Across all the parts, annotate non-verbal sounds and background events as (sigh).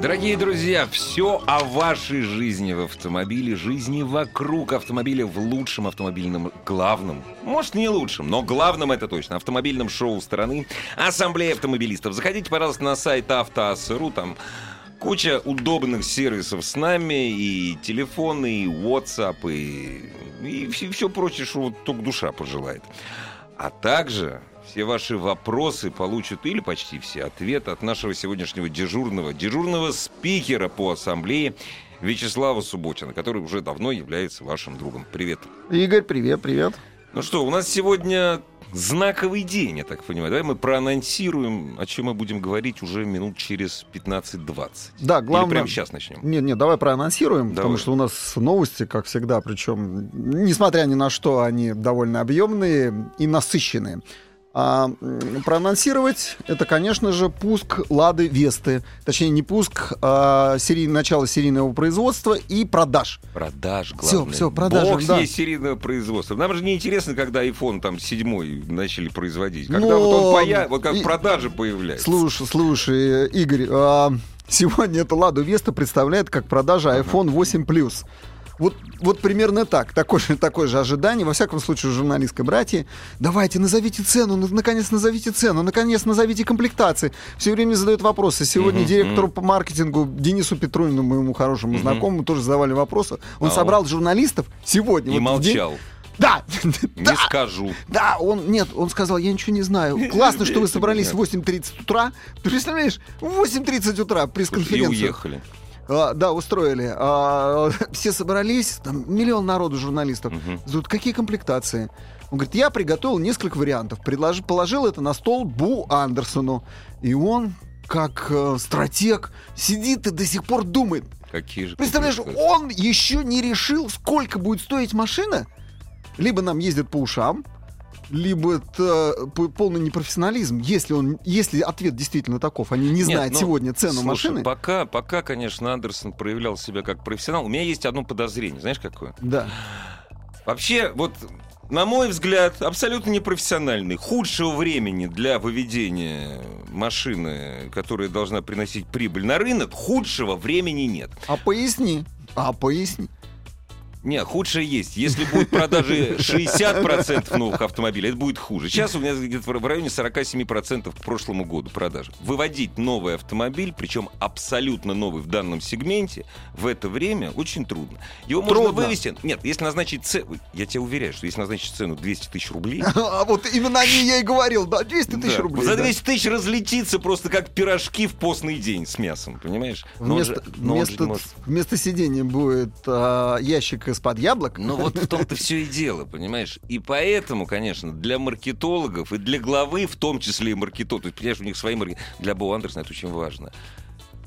Дорогие друзья, все о вашей жизни в автомобиле, жизни вокруг автомобиля в лучшем автомобильном главном, может не лучшем, но главном это точно, автомобильном шоу страны Ассамблея автомобилистов. Заходите, пожалуйста, на сайт автоас.ру, там куча удобных сервисов с нами, и телефоны, и WhatsApp, и, и все, все прочее, что вот только душа пожелает. А также все ваши вопросы получат или почти все ответы от нашего сегодняшнего дежурного, дежурного спикера по ассамблее Вячеслава Субботина, который уже давно является вашим другом. Привет. Игорь, привет, привет. Ну что, у нас сегодня знаковый день, я так понимаю. Давай мы проанонсируем, о чем мы будем говорить уже минут через 15-20. Да, главное... Или прямо сейчас начнем? Нет, нет, давай проанонсируем, давай. потому что у нас новости, как всегда, причем, несмотря ни на что, они довольно объемные и насыщенные. А, проанонсировать это, конечно же, пуск Лады Весты. Точнее, не пуск, а серий, начало серийного производства и продаж. Продаж, главное. Все, все, продажи, Бог да. есть серийного производства. Нам же не интересно, когда iPhone там седьмой начали производить. Когда Но... вот он поя... вот как И... продажи появляются. Слушай, слушай, Игорь, а, (laughs) сегодня эта Лада Веста представляет как продажа iPhone 8 Plus. Вот, вот примерно так. Такое же, такое же ожидание. Во всяком случае, журналистской братья. Давайте, назовите цену, наконец назовите цену, наконец назовите комплектации. Все время задают вопросы. Сегодня uh-huh, директору по маркетингу Денису Петрунину, моему хорошему uh-huh. знакомому, тоже задавали вопросы. Он а собрал он... журналистов сегодня. И вот молчал. Да, не да, скажу. Да, он, нет, он сказал, я ничего не знаю. (laughs) Классно, что вы собрались в 8.30 утра. Ты представляешь, в 8.30 утра пресс-конференция. И уехали. А, да, устроили. А, (laughs) все собрались, там миллион народу журналистов. Угу. Какие комплектации? Он говорит, я приготовил несколько вариантов. Предложил, положил это на стол Бу Андерсону. И он, как э, стратег, сидит и до сих пор думает. Какие же Представляешь, он еще не решил, сколько будет стоить машина. Либо нам ездят по ушам, либо это полный непрофессионализм, если он, если ответ действительно таков, они не знают Нет, ну, сегодня цену слушай, машины. Пока, пока, конечно, Андерсон проявлял себя как профессионал. У меня есть одно подозрение, знаешь какое? Да. Вообще, вот на мой взгляд, абсолютно непрофессиональный. Худшего времени для выведения машины, которая должна приносить прибыль на рынок, худшего времени нет. А поясни. А поясни. Не, худшее есть. Если будет продажи 60% новых автомобилей, это будет хуже. Сейчас у меня где-то в районе 47% к прошлому году продажи. Выводить новый автомобиль, причем абсолютно новый в данном сегменте, в это время очень трудно. Его трудно. можно вывести... Нет, если назначить цену... Я тебе уверяю, что если назначить цену 200 тысяч рублей... (laughs) А вот именно о ней я и говорил, да, 200 тысяч рублей. За 200 тысяч разлетится просто как пирожки в постный день с мясом, понимаешь? Вместо сидения будет а, ящик из-под яблок. Ну вот в том-то все и дело, понимаешь? И поэтому, конечно, для маркетологов и для главы, в том числе и маркетологов, понимаешь, у них свои маркетологи, для Бо Андерсона это очень важно.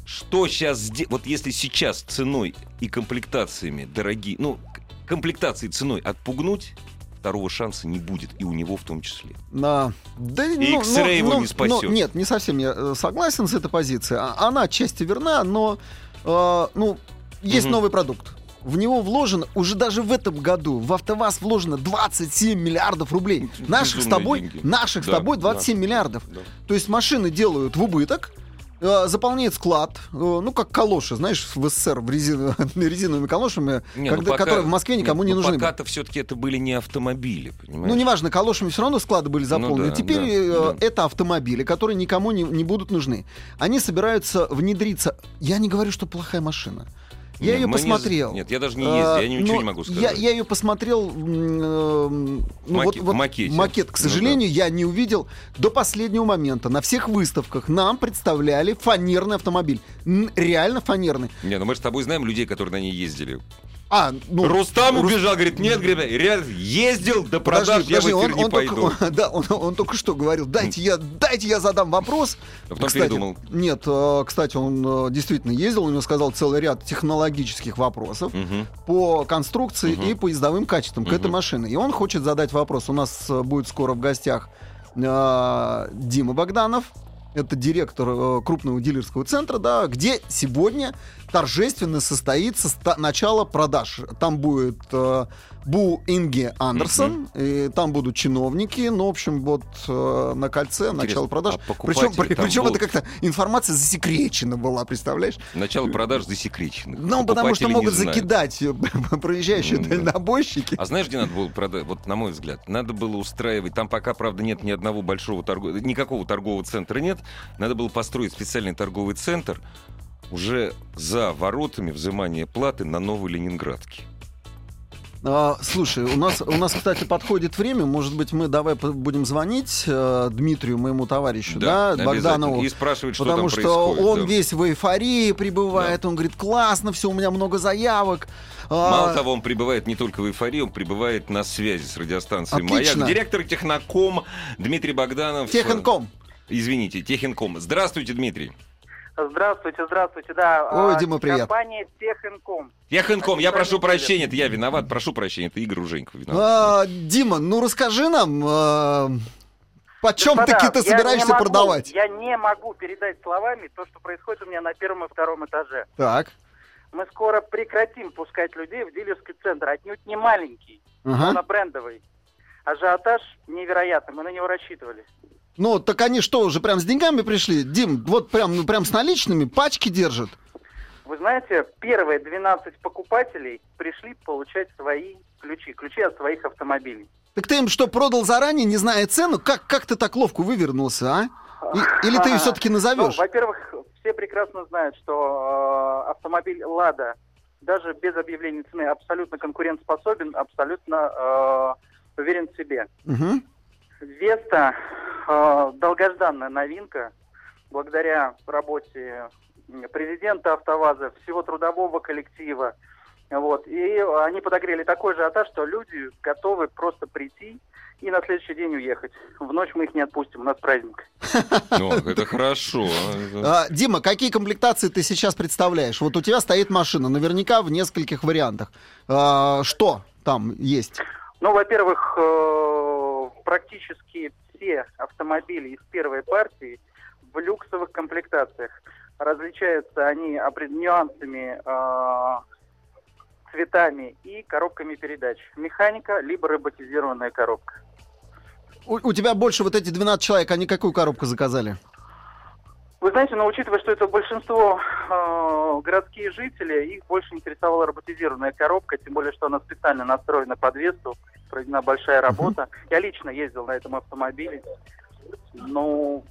Что сейчас сделать? Вот если сейчас ценой и комплектациями дорогие, ну, комплектации ценой отпугнуть, второго шанса не будет, и у него в том числе. Да. Да, и ну, X-Ray ну, его ну, не спасет. Ну, нет, не совсем я э, согласен с этой позицией. А, она отчасти верна, но э, ну, есть угу. новый продукт в него вложено, уже даже в этом году, в АвтоВАЗ вложено 27 миллиардов рублей. Наших с тобой, деньги. наших да, с тобой 27 да, миллиардов. Да. То есть машины делают в убыток, э, заполняет склад, э, ну, как калоши, знаешь, в СССР в резин, (laughs) резиновыми калошами, не, ну, когда, пока, которые в Москве никому не, не нужны. пока-то все-таки это были не автомобили, понимаешь? Ну, неважно, калошами все равно склады были заполнены. Ну, да, Теперь да, э, это автомобили, которые никому не, не будут нужны. Они собираются внедриться. Я не говорю, что плохая машина. Я ее посмотрел. Не... Нет, я даже не ездил, я ничего не могу сказать. Я, я ее посмотрел, э, ну, Маки... вот, вот, макете. макет, к сожалению, ну, да. я не увидел до последнего момента. На всех выставках нам представляли фанерный автомобиль. Реально фанерный. Не, ну мы же с тобой знаем людей, которые на ней ездили. А, ну, Рустам Рус- убежал, говорит, нет, говорит, ряд- ездил до продаж, Подожди, я подожди, в эфир он, не он пойду. Только, (laughs) да, он, он только что говорил, дайте я, дайте я задам вопрос. А потом передумал. Нет, э, кстати, он э, действительно ездил, у него сказал целый ряд технологических вопросов Мгм. по конструкции Мгм. и по ездовым качествам к этой машине. И он хочет задать вопрос. У нас э, будет скоро в гостях э, Дима Богданов. Это директор э, крупного дилерского центра, да, где сегодня торжественно состоится ста- начало продаж. Там будет э, Бу Инге Андерсон, и там будут чиновники. Ну, в общем, вот э, на кольце начало продаж. а Причем, там причем это будут? как-то информация засекречена была, представляешь? Начало продаж засекречено. Ну, потому что могут закидать э, (laughs) проезжающие да. дальнобойщики. А знаешь, где надо было продать? Вот на мой взгляд, надо было устраивать. Там пока, правда, нет ни одного большого торгового, никакого торгового центра нет. Надо было построить специальный торговый центр уже за воротами взимания платы на Новой Ленинградке. А, слушай, у нас, у нас, кстати, подходит время. Может быть, мы давай будем звонить э, Дмитрию, моему товарищу, да, обязательно. Богданову. И спрашивать, что Потому там что он да. весь в эйфории пребывает. Он говорит, классно, все, у меня много заявок. А, Мало того, он пребывает не только в эйфории, он пребывает на связи с радиостанцией Отлично. «Маяк». Директор Техноком Дмитрий Богданов. Техинком. Извините, Техинком. Здравствуйте, Дмитрий. Здравствуйте, здравствуйте, да. Ой, а, Дима, привет. Компания Техинком. Техинком, я прошу дилер. прощения, это я виноват, прошу прощения, это Игорь Уженьков виноват. А, Дима, ну расскажи нам, э, почем Господа, таки ты собираешься могу- продавать? Я не могу передать словами то, что происходит у меня на первом и втором этаже. Так. Мы скоро прекратим пускать людей в дилерский центр. Отнюдь не маленький, Ага. но брендовый. Ажиотаж невероятный, мы на него рассчитывали. Ну, так они что, уже прям с деньгами пришли? Дим, вот прям, ну, прям с наличными, пачки держат. Вы знаете, первые 12 покупателей пришли получать свои ключи, ключи от своих автомобилей. Так ты им что, продал заранее, не зная цену? Как, как ты так ловко вывернулся, а? И- или ты ее (laughs) все-таки Ну, назовешь? во-первых, все прекрасно знают, что э, автомобиль «Лада» даже без объявления цены абсолютно конкурентоспособен, абсолютно э, уверен в себе. Мгм. «Веста» долгожданная новинка, благодаря работе президента «АвтоВАЗа», всего трудового коллектива. Вот. И они подогрели такой же атаж, что люди готовы просто прийти и на следующий день уехать. В ночь мы их не отпустим, у нас праздник. Ну, это хорошо. А, Дима, какие комплектации ты сейчас представляешь? Вот у тебя стоит машина, наверняка в нескольких вариантах. А, что там есть? Ну, во-первых, э, практически все автомобили из первой партии в люксовых комплектациях. Различаются они нюансами, э, цветами и коробками передач. Механика, либо роботизированная коробка. У, у тебя больше вот эти 12 человек, они какую коробку заказали? Вы знаете, но учитывая, что это большинство э, городские жители, их больше интересовала роботизированная коробка, тем более, что она специально настроена под Весту, проведена большая работа. Я лично ездил на этом автомобиле. Ну,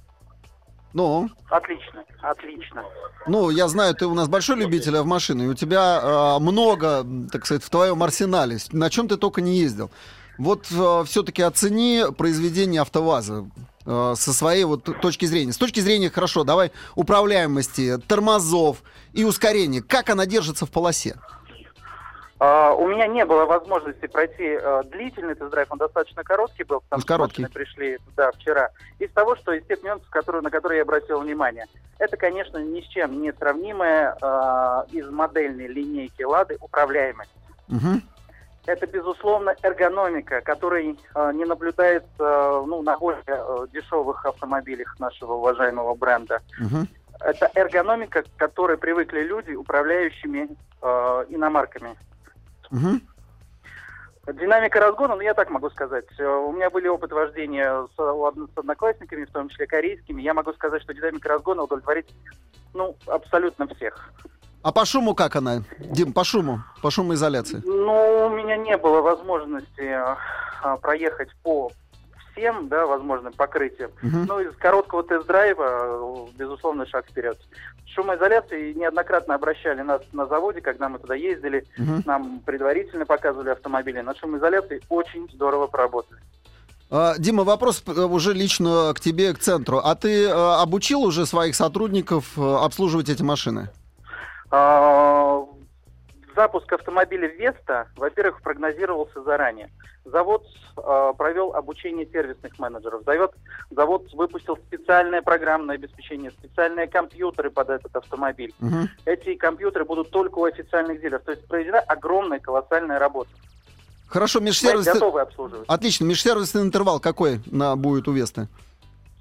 Ну, отлично, отлично. ну, я знаю, ты у нас большой любитель автомашин, и у тебя а, много, так сказать, в твоем арсенале. На чем ты только не ездил. Вот все-таки оцени произведение АвтоВАЗа э, со своей вот точки зрения. С точки зрения, хорошо, давай, управляемости, тормозов и ускорения. Как она держится в полосе? А, у меня не было возможности пройти э, длительный тест-драйв, он достаточно короткий был, потому Ну, что короткий. машины пришли да, вчера. Из того, что из тех нюансов, которые, на которые я обратил внимание, это, конечно, ни с чем не сравнимая э, из модельной линейки «Лады» управляемость. Мгм. Это, безусловно, эргономика, которой э, не наблюдается э, ну, на более э, дешевых автомобилях нашего уважаемого бренда. Мгм. Это эргономика, к которой привыкли люди, управляющими э, иномарками. Мгм. Динамика разгона, ну я так могу сказать. Э, У меня были опыт вождения с, с одноклассниками, в том числе корейскими. Я могу сказать, что динамика разгона удовлетворит ну, абсолютно всех. А по шуму как она? Дим, по шуму, по шумоизоляции. Ну, у меня не было возможности э, а, проехать по всем, да, возможным покрытиям. Мгм. Ну, из короткого тест-драйва, э, безусловно, шаг вперед. Шумоизоляции неоднократно обращали нас на заводе, когда мы туда ездили. Мгм. Нам предварительно показывали автомобили. На шумоизоляции очень здорово поработали. А, Дима, вопрос э, уже лично к тебе, к центру. А ты э, обучил уже своих сотрудников обслуживать эти машины? А, запуск автомобиля Веста, во-первых, прогнозировался заранее. Завод э, провел обучение сервисных менеджеров. Завод, завод выпустил специальное программное обеспечение, специальные компьютеры под этот автомобиль. Мгм. Эти компьютеры будут только у официальных дилеров. То есть проведена огромная, колоссальная работа. Хорошо, межсервисный... готовы обслуживать. Отлично, межсервисный интервал какой на, будет у Весты?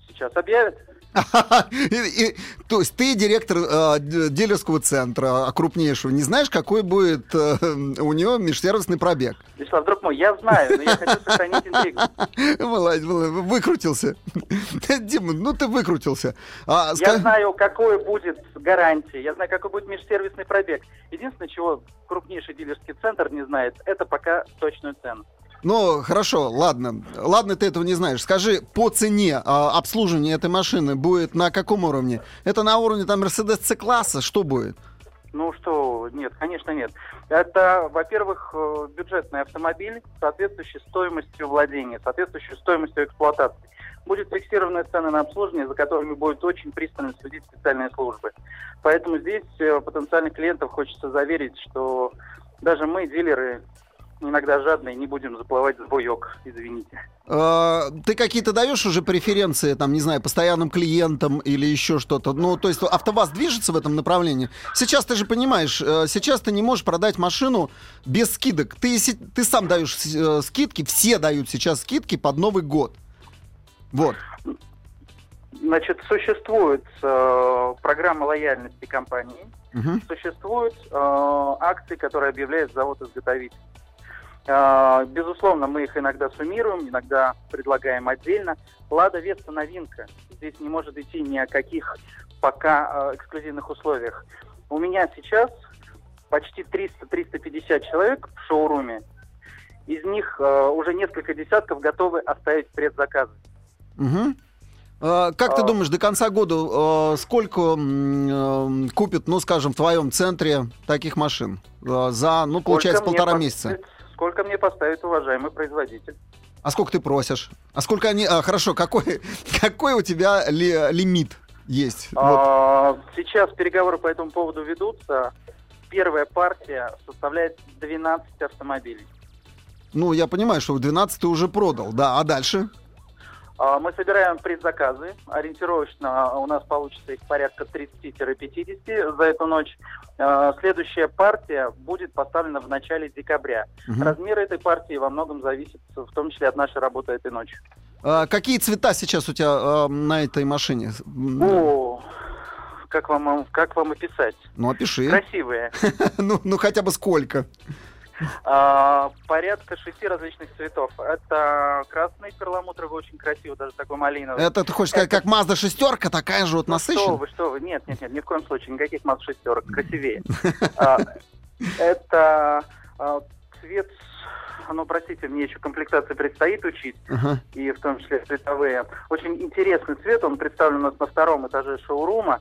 Сейчас объявят. (laughs) То есть ты директор э, дилерского центра а, крупнейшего. Не знаешь, какой будет э, у него межсервисный пробег? Вячеслав, друг мой, я знаю, но я хочу сохранить интригу. (laughs) Молодец, выкрутился. (laughs) Дима, ну ты выкрутился. А, Я знаю, какой будет гарантия, я знаю, какой будет межсервисный пробег. Единственное, чего крупнейший дилерский центр не знает, это пока точную цену. Ну, хорошо, ладно. Ладно, ты этого не знаешь. Скажи, по цене а, обслуживания этой машины будет на каком уровне? Это на уровне там Mercedes C-класса? Что будет? Ну что, нет, конечно нет. Это, во-первых, э, бюджетный автомобиль, соответствующий стоимостью владения, соответствующей стоимостью эксплуатации. Будет фиксированная цена на обслуживание, за которыми будет очень пристально следить специальные службы. Поэтому здесь э, потенциальных клиентов хочется заверить, что даже мы, дилеры, иногда жадные, не будем заплывать в боек, извините. А, ты какие-то даешь уже преференции, там, не знаю, постоянным клиентам или еще что-то? Ну, то есть АвтоВАЗ движется в этом направлении? Сейчас ты же понимаешь, э, сейчас ты не можешь продать машину без скидок. Ты, ты сам даешь э, скидки, все дают сейчас скидки под Новый год. Вот. Значит, существует э, программа лояльности компании, Мгм. существуют э, акции, которые объявляет завод-изготовитель. Э, безусловно, мы их иногда суммируем, иногда предлагаем отдельно. Лада Веста новинка. Здесь не может идти ни о каких пока э, эксклюзивных условиях. У меня сейчас почти 300-350 человек в шоуруме. Из них э, уже несколько десятков готовы оставить предзаказы. А, Как ты А. думаешь, до конца года сколько м, купят, ну, скажем, в твоем центре таких машин? За, ну, получается, полтора месяца. Сколько мне поставит уважаемый производитель? А сколько ты просишь? А сколько они... а, хорошо, какой, (laughs) какой у тебя ли- лимит есть? Вот. А, Сейчас переговоры по этому поводу ведутся. Первая партия составляет 12 автомобилей. Ну, я понимаю, что в 12 ты уже продал, да, а дальше? А, Мы собираем предзаказы. Ориентировочно у нас получится их порядка 30-50 за эту ночь. А, Следующая партия будет поставлена в начале декабря. Мгм. Размер этой партии во многом зависит, в том числе от нашей работы этой ночью. А, какие цвета сейчас у тебя э, на этой машине? О, как вам, как вам описать? Ну, опиши. Красивые. (laughs) ну, ну, хотя бы сколько? А, порядка шести различных цветов. Это красный перламутровый, очень красивый, даже такой малиновый. Это ты хочешь сказать, как Mazda шестерка, такая же вот Ну, что насыщенная? вы, что вы, нет, нет, нет, ни в коем случае, никаких масс шестерок, красивее. (laughs) А, Это а, цвет, ну, простите, мне еще комплектация предстоит учить, Ага. и в том числе цветовые. Очень интересный цвет, он представлен у нас на втором этаже шоурума.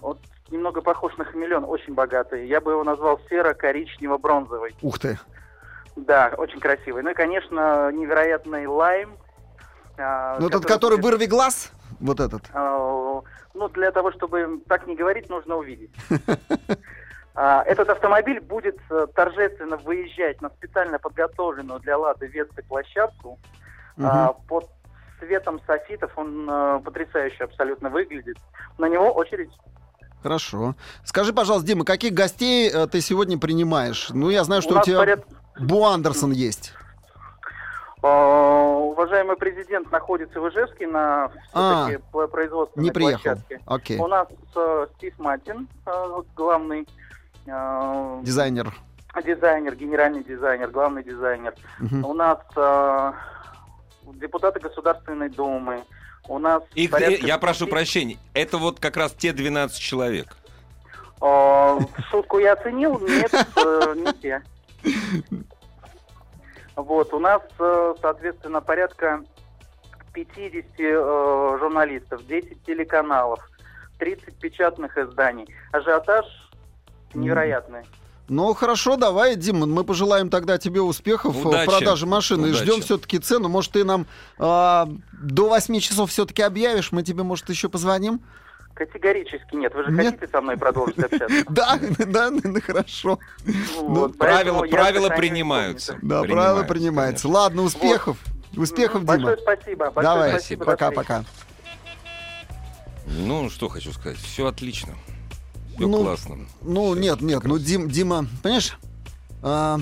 Вот немного похож на хамелеон, очень богатый. Я бы его назвал серо-коричнево-бронзовый. Ух ты. Да, очень красивый. Ну и, конечно, невероятный лайм. а, Ну, который будет, вырви глаз, вот этот. а, Ну, для того, чтобы так не говорить, нужно увидеть. (laughs) А, Этот автомобиль будет э, торжественно выезжать на специально подготовленную для Лады Веста площадку. Под цветом софитов он э, потрясающе абсолютно выглядит. На него очередь. Хорошо. Скажи, пожалуйста, Дима, каких гостей э, ты сегодня принимаешь? Ну, я знаю, что У у, тебя поряд- Бу Андерсон есть. А, Уважаемый президент находится в Ижевске на А, производственной Не приехал. площадке. Окей. У нас э, Стив Матин, э, главный э, Дизайнер. дизайнер, генеральный дизайнер, главный дизайнер. Мгм. У нас э, депутаты Государственной Думы. У нас Их, порядка я прошу 50 прощения, это вот как раз те 12 человек. Э, Шутку я оценил, нет, э, не те. Вот, у нас, э, соответственно, порядка 50 э, журналистов, 10 телеканалов, 30 печатных изданий. Ажиотаж невероятный. Ну, хорошо, давай, Дима, мы пожелаем тогда тебе успехов Удачи. в продаже машины и Удачи. ждем все-таки цену. Может, ты нам а, до 8 часов все-таки объявишь, мы тебе, может, еще позвоним? Категорически нет. Вы же Нет. хотите со мной продолжить общаться? (laughs) Да, да, ну, хорошо. Вот, правила- правила принимаются. Да, Принимается, правило принимается. Ладно, успехов. Успехов, Большое Дима. спасибо. Большое Давай, спасибо. встречи. пока-пока. Ну, что хочу сказать. Все отлично. Все Ну, классно. Ну, Всё нет, нет, ну. Дим, Дима, понимаешь, а,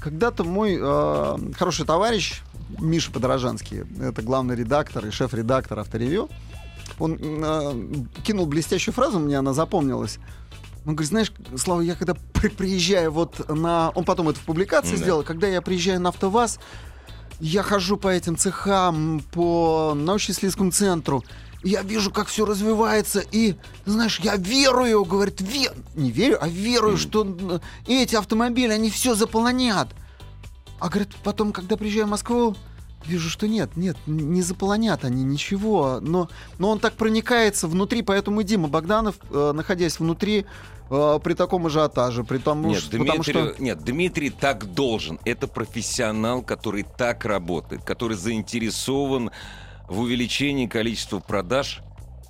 когда-то мой а, хороший товарищ Миша Подорожанский, это главный редактор и шеф-редактор авторевью, он а, кинул блестящую фразу, мне она запомнилась. Он говорит, знаешь, Слава, я когда при- приезжаю вот на... Он потом это в публикации Да. сделал. Когда я приезжаю на АвтоВАЗ, я хожу по этим цехам, по научно-исследовательскому центру, я вижу, как все развивается, и, знаешь, я верую, говорит, ве- не верю, а верую, Мгм. что эти автомобили, они все заполонят. А, говорит, потом, когда приезжаю в Москву, вижу, что нет, нет, не заполонят они ничего. Но, но он так проникается внутри, поэтому Дима Богданов, э, находясь внутри, э, при таком ажиотаже, при том, Нет, что, потому Дмитрий, что... нет, Дмитрий так должен. Это профессионал, который так работает, который заинтересован в увеличении количества продаж.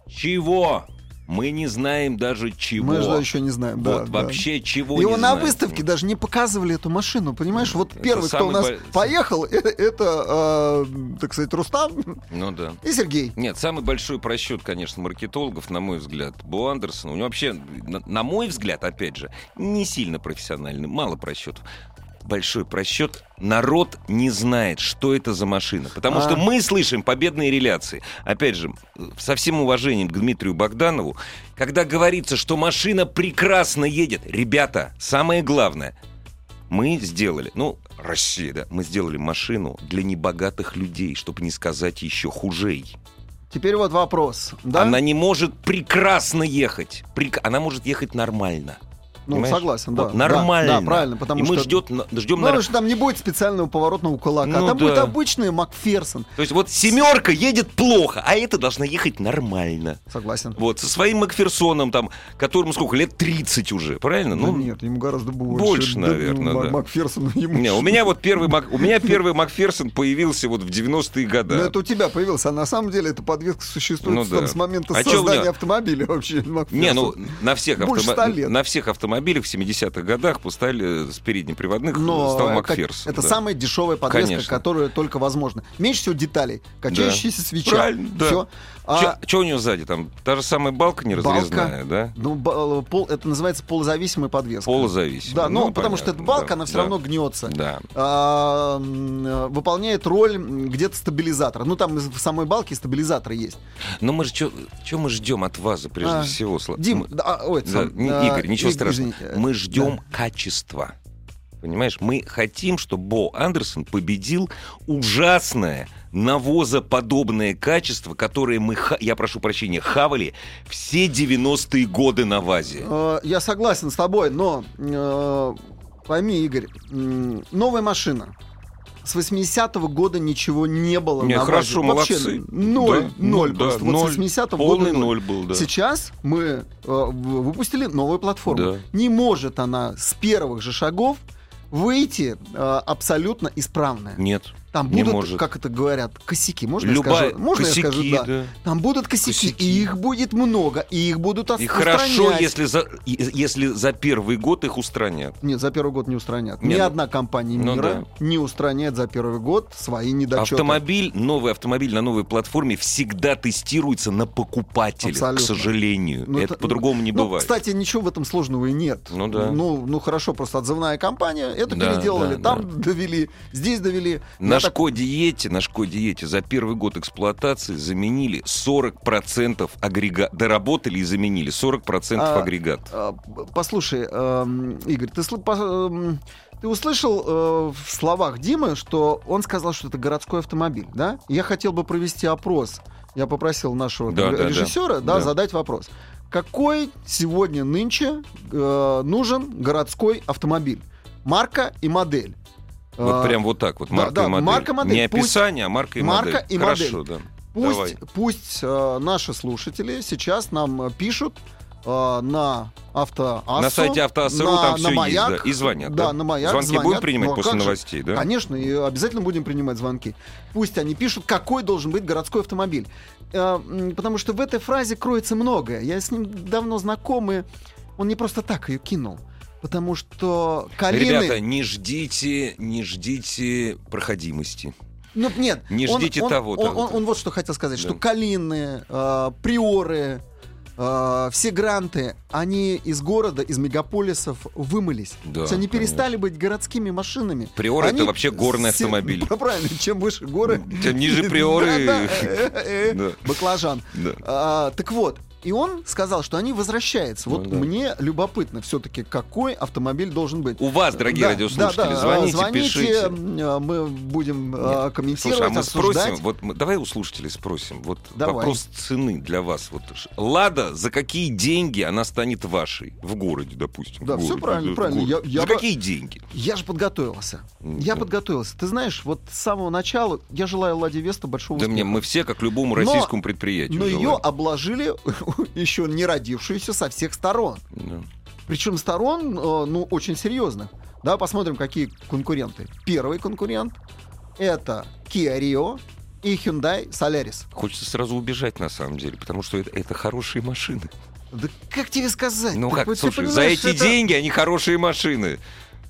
Чего? Мы не знаем даже чего. Мы же еще не знаем. да, вот да. вообще чего Его не на знаем. выставке даже не показывали эту машину, понимаешь? Вот Это первый, кто у нас бо- поехал, (laughs) э- это, э, так сказать, Рустам Ну да. и Сергей. Нет, самый большой просчет, конечно, маркетологов, на мой взгляд, Бо Андерсон. У него вообще, на, на мой взгляд, опять же, не сильно профессиональный, мало просчетов. Большой просчет. Народ не знает, что это за машина. Потому А. что мы слышим победные реляции. Опять же, со всем уважением к Дмитрию Богданову, когда говорится, что машина прекрасно едет, ребята, самое главное, мы сделали, ну, Россия, да, мы сделали машину для небогатых людей, чтобы не сказать еще хужей. Теперь вот вопрос. Да? Она не может прекрасно ехать. Прек- Она может ехать нормально. Ну, понимаешь? согласен, да. Вот нормально. Да, да, правильно, потому И мы что... ждет, на- ждем, потому что там не будет специального поворотного кулака. Ну там будет да. обычный Макферсон. То есть вот семерка едет плохо, а эта должна ехать нормально. Согласен. Вот, со своим Макферсоном, там, которому сколько, лет 30 уже, правильно? Да Ну, нет, ему гораздо больше. больше, Да, наверное, да. Макферсон ему... не, у меня вот первый, Мак- у меня (laughs) первый Макферсон появился вот в 90-е годы. Ну, это у тебя появился, а на самом деле эта подвеска существует Ну там да. с момента А создания автомобиля вообще. Макферсон. Не, ну на всех, автомо- на всех автомобилях в 70-х годах поставили с переднеприводных Но стал это- Макферсон. это да. самая дешевая подвеска, Конечно. которая только возможна. Меньше всего деталей. Качающаяся свеча. Правильно, да. Всё. А, Что у него сзади? Там та же самая балка неразрезная, да? ну, пол, это называется полузависимая подвеска. Полузависимая. Да, ну, Ну, потому что эта понятно, балка, да, она все да. равно гнется. Да. А, выполняет роль где-то стабилизатора. Ну, там в самой балке стабилизатор есть. Но мы же что мы ждем от ВАЗа прежде А, всего? Дим, мы- да, а, ой, да, сам, не- а, Игорь, ничего Иг- страшного. извини, э, Мы ждем качества. Понимаешь, мы хотим, чтобы Бо Андерсон победил ужасное навозоподобное качество, которое мы, я прошу прощения, хавали все 90-е годы на ВАЗе. Э, Я согласен с тобой, но э, пойми, Игорь, новая машина. С 80-го года ничего не было. Не, на хорошо. Вообще молодцы. Ноль, Да, ноль ну, просто. да, Вот ноль. с 80-го Полный года ноль был, да. Сейчас мы э, выпустили новую платформу. Да. Не может она с первых же шагов выйти э, абсолютно исправная. Нет. Там не будут, может. как это говорят, косяки. Можно Любая... я скажу? Можно косяки, я скажу, да. да. Там будут косяки, Косяки. и их будет много, и их будут И ос- хорошо, устранять. если за, и- если за первый год их устранят. Нет, за первый год не устранят. Не, Ни ну- одна компания ну мира не устраняет за первый год свои недочеты. Автомобиль, новый автомобиль на новой платформе всегда тестируется на покупателя, Абсолютно. к сожалению. Ну, это это- по-другому не ну, бывает. кстати, ничего в этом сложного и нет. Ну да. Ну, ну хорошо, просто отзывная компания, это Да, переделали, да, там довели, здесь довели. На Я так- Шкоде Ете, на Шкоде Ете за первый год эксплуатации заменили 40% агрегат. Доработали и заменили 40% А, агрегат. А, Послушай, эм, Игорь, ты, эм, ты услышал э, в словах Димы, что он сказал, что это городской автомобиль, да? Я хотел бы провести опрос. Я попросил нашего Да, да, да. режиссера да, Да. задать вопрос. Какой сегодня нынче э, нужен городской автомобиль? Марка и модель. Вот А, прям вот так вот, да, марка да, и модель. марка, модель. Не Пусть- описание, а марка и марка модель. и Хорошо, да. Пусть, Давай. пусть э, наши слушатели сейчас нам э, пишут э, на авто На сайте Автоассру там все есть, да, и звонят. Да, на маяк Звонки звонят. будем принимать Ну, после как же? новостей, да? Конечно, и обязательно будем принимать звонки. Пусть они пишут, какой должен быть городской автомобиль. Э, Потому что в этой фразе кроется многое. Я с ним давно знаком, и он не просто так ее кинул. Потому что Калины... Ребята, не ждите, не ждите проходимости. Ну, нет. Не он- ждите он, того, Он, он- того. он вот что хотел сказать, что Да. Калины, э, Приоры, э, все гранты, они из города, из мегаполисов вымылись. Да, То есть они конечно. перестали быть городскими машинами. Приор это вообще горный автомобиль. (laughs) Правильно, чем выше горы... Тем ниже (laughs) приоры. Э, э, Да. Баклажан. А, Так вот, и он сказал, что они возвращаются. Вот Ну да. мне любопытно все-таки, какой автомобиль должен быть. У вас, дорогие Да, радиослушатели, да, да, звоните, звоните, пишите. м, Мы будем э, Нет. комментировать, Слушай, а мы обсуждать. спросим, вот мы- давай у слушателей спросим, вот Давай. вопрос цены для вас. Вот Лада, за какие деньги она станет вашей в городе, допустим? Да, в всё городе, правильно, правильно. Я- я за бы- какие деньги? Я же подготовился. М, Я да. подготовился. Ты знаешь, вот с самого начала я желаю Ладе Веста большого Да успеха. мне мы все, как любому Но- российскому предприятию. Но ее желаем. обложили (laughs) еще не родившуюся со всех сторон. Да. Причем сторон, э, ну, очень серьезных. Да, посмотрим, какие конкуренты. Первый конкурент это Kia Rio и Hyundai Solaris. Хочется сразу убежать, на самом деле, потому что это, это хорошие машины. Да как тебе сказать? Ну Ты как, вот слушай, за эти это- деньги они хорошие машины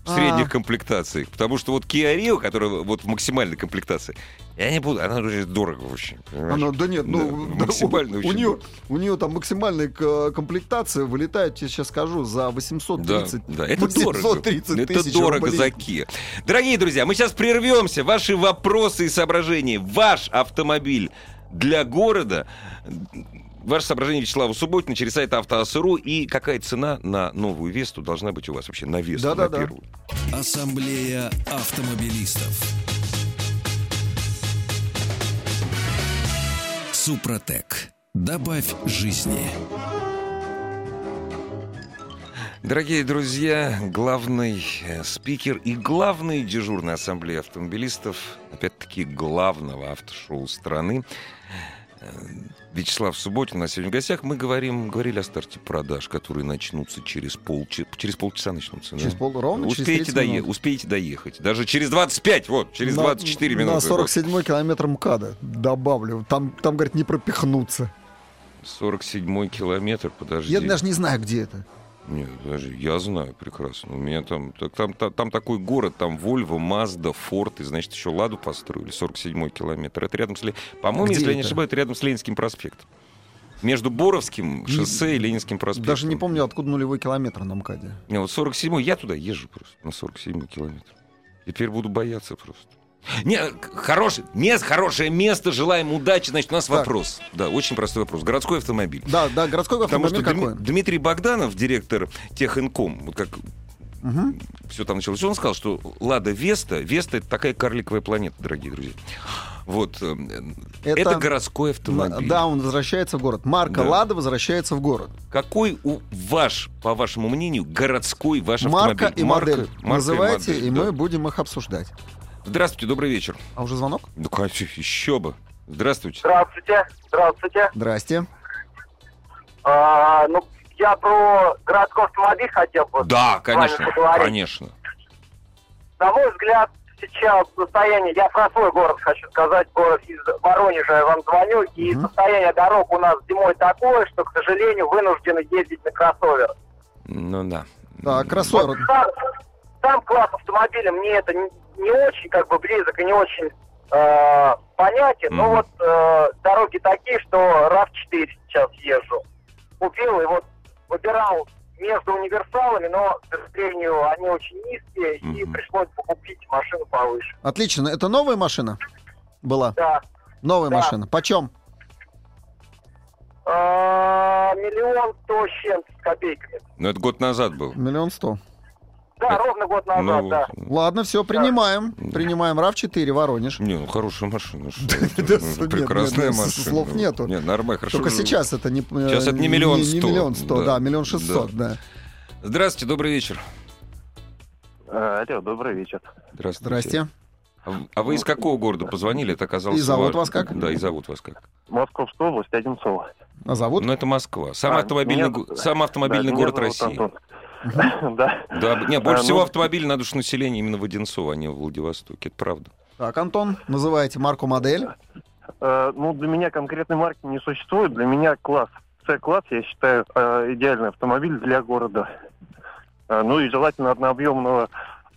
в А. средних комплектациях. Потому что вот Kia Rio, которая вот в максимальной комплектации, я не буду, она уже дорого очень. понимаешь? Она, да нет, ну, Да, (laughs) да, максимально у, очень нее, дорого. у нее там максимальная комплектация вылетает, я сейчас скажу, за Да, 830 да, это дорого. 830 Это тысяч дорого рублей. за Kia. Дорогие друзья, мы сейчас прервемся. Ваши вопросы и соображения. Ваш автомобиль для города. Ваше соображение Вячеслава Субботина через сайт Автоасру. И какая цена на новую Весту должна быть у вас вообще? На Весту, на Да-да-да. первую. Ассамблея автомобилистов. Супротек. Добавь жизни. Дорогие друзья, главный э, спикер и главный дежурный ассамблеи автомобилистов, опять-таки главного автошоу страны, Вячеслав Субботин у нас сегодня в гостях. Мы говорим, говорили о старте продаж, которые начнутся через полчаса. Через полчаса начнутся. да? Через пол, ровно через успеете, 30 дое- успеете доехать. Даже через 25, вот, через На- 24 минуты. На 47 километр МКАДа добавлю. Там, там, говорит, не пропихнуться. 47 километр, подожди. Я даже не знаю, где это. Нет, подожди, я знаю прекрасно. У меня там, там, там, там такой город, там Вольво, Мазда, Форд, и, значит, еще Ладу построили, 47-й километр. Это рядом с... По-моему, Где если я не это? ошибаюсь, это рядом с Ленинским проспектом. Между Боровским шоссе и Ленинским проспектом. Даже не помню, откуда нулевой километр на МКАДе. Не, вот 47-й, я туда езжу просто, на 47-й километр. Теперь буду бояться просто. Не, хороший, не хорошее место, желаем удачи. Значит, у нас Так. вопрос. Да, очень простой вопрос. Городской автомобиль. Да, да, городской Потому что автомобиль какой? Дмитрий Богданов, директор Техинком, вот как Мгм. все там началось, он сказал, что Лада Веста, Веста это такая карликовая планета, дорогие друзья. Вот, э, это, Это- городской автомобиль. Да, он возвращается в город. Марка Да. Лада возвращается в город. Какой у ваш, по вашему мнению, городской ваш Марка автомобиль? и модель. марка Называйте, модель, и да. мы будем их обсуждать. Здравствуйте, добрый вечер. А уже звонок? Ну, конечно, еще бы. Здравствуйте. Здравствуйте, здравствуйте. Здрасте. А, ну, я про городской автомобиль хотел бы. Да, с вами конечно, конечно. На мой взгляд, сейчас состояние, я про свой город хочу сказать, город из Воронежа я вам звоню, и состояние дорог у нас зимой такое, что, к сожалению, вынуждены ездить на кроссовер. Ну да. Так, кроссовер. Вот сам, сам класс автомобиля мне это не, очень как бы близок и не очень э, понятен, но Мгм. вот э, дороги такие, что RAV4 сейчас езжу. Купил и вот выбирал между универсалами, но, к сожалению, они очень низкие, и Мгм. пришлось покупить машину повыше. Отлично. Это новая машина была? Да. Новая Да. машина. Почем? Э, миллион сто с чем-то с копейками. Ну, это год назад был. Миллион сто. Да, Это- ровно год назад, Ну, да. Ладно, все, принимаем. Да. Принимаем RAV4, Воронеж. Не, ну хорошая машина. ну, нет, прекрасная нет, машина. слов нету. Не, нормально, хорошо. Только сейчас это не... э, Сейчас это не миллион Не сто. миллион сто, Да. миллион шестьсот, да. Здравствуйте, добрый вечер. Э, Алло, добрый вечер. Здравствуйте. Здрасте. А А вы из какого города позвонили? Это оказалось... И зовут ва- вас как? Да, и зовут вас как? Московская область, Одинцово. А зовут? Ну, это Москва. Самый А, автомобильный, самый автомобильный Да, город меня зовут России. (laughs) Да. Да, не, больше А, всего ну- автомобилей на душу населения именно в Одинцово, а не в Владивостоке. Это правда. Так, Антон, называйте марку, модель. Э, Ну, для меня конкретной марки не существует. Для меня класс. С-класс, я считаю, э, идеальный автомобиль для города. Э, Ну и желательно однообъемного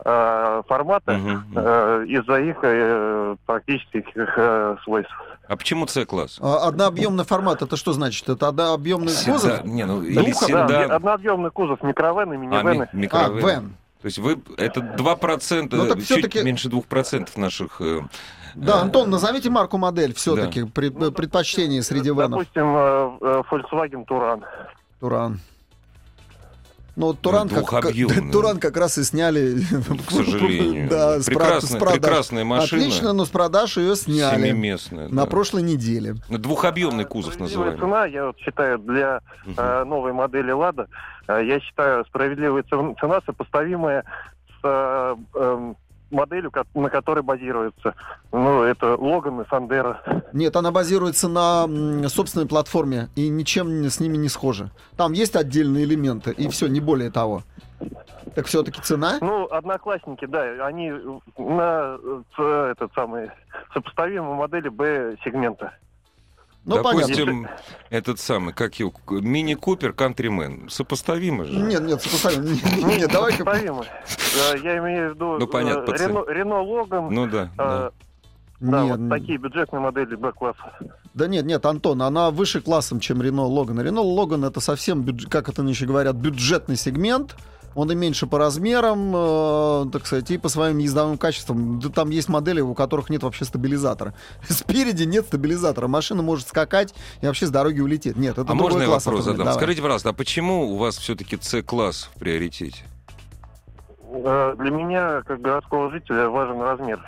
формата Мгм. э, из-за их э, практических э, свойств. А почему С-класс? А, Однообъемный формат, это что значит? Это однообъемный Седа- кузов? Не, ну, или Да, седан. однообъемный кузов, микровены, А, минивены. ми- А, вен. То есть вы, это 2%, Ну, так чуть меньше 2% наших... э, Да, э, Антон, назовите марку, модель все-таки. предпочтение среди венов. Допустим, э, э, Volkswagen Туран. Туран. Ну, вот Туран, как, как- двухобъемный. (laughs) Туран как раз и сняли. К сожалению. Да, прекрасная, с продаж. прекрасная машина. Отлично, но с продаж ее сняли. Семиместная. На да. прошлой неделе. Двухобъемный кузов называемый. цена, я вот считаю, для э, новой модели Лада, э, я считаю, справедливая цен- цена, сопоставимая с э, эм, моделью, на которой базируется. Ну, это Логан и Сандера. Нет, она базируется на собственной платформе и ничем с ними не схожа. Там есть отдельные элементы, и все, не более того. Так все-таки цена? Ну, одноклассники, да, они на э, этот самый сопоставимые модели Б-сегмента. Ну, понятно. Допустим, этот самый, как его, мини-купер Countryman. Сопоставимо же. Нет, нет, сопоставим. Нет. Сопоставимые. Э, Я имею в виду Ну, понятно, э, по цене. Рено, Логан, Ну да. да. э, да, Нет, вот такие бюджетные модели Б-класса. Да нет, нет, Антон, она выше классом, чем Рено Логан. Рено Логан это совсем, бюдж- как это еще говорят, бюджетный сегмент. Он и меньше по размерам, э, так сказать, и по своим ездовым качествам. Да там есть модели, у которых нет вообще стабилизатора. (laughs) Спереди нет стабилизатора. Машина может скакать и вообще с дороги улететь. Нет, это А другой можно я вопрос автомобиля. задам? Давай. Скажите, пожалуйста, а почему у вас все-таки С-класс в приоритете? Э, Для меня, как городского жителя, важен размер.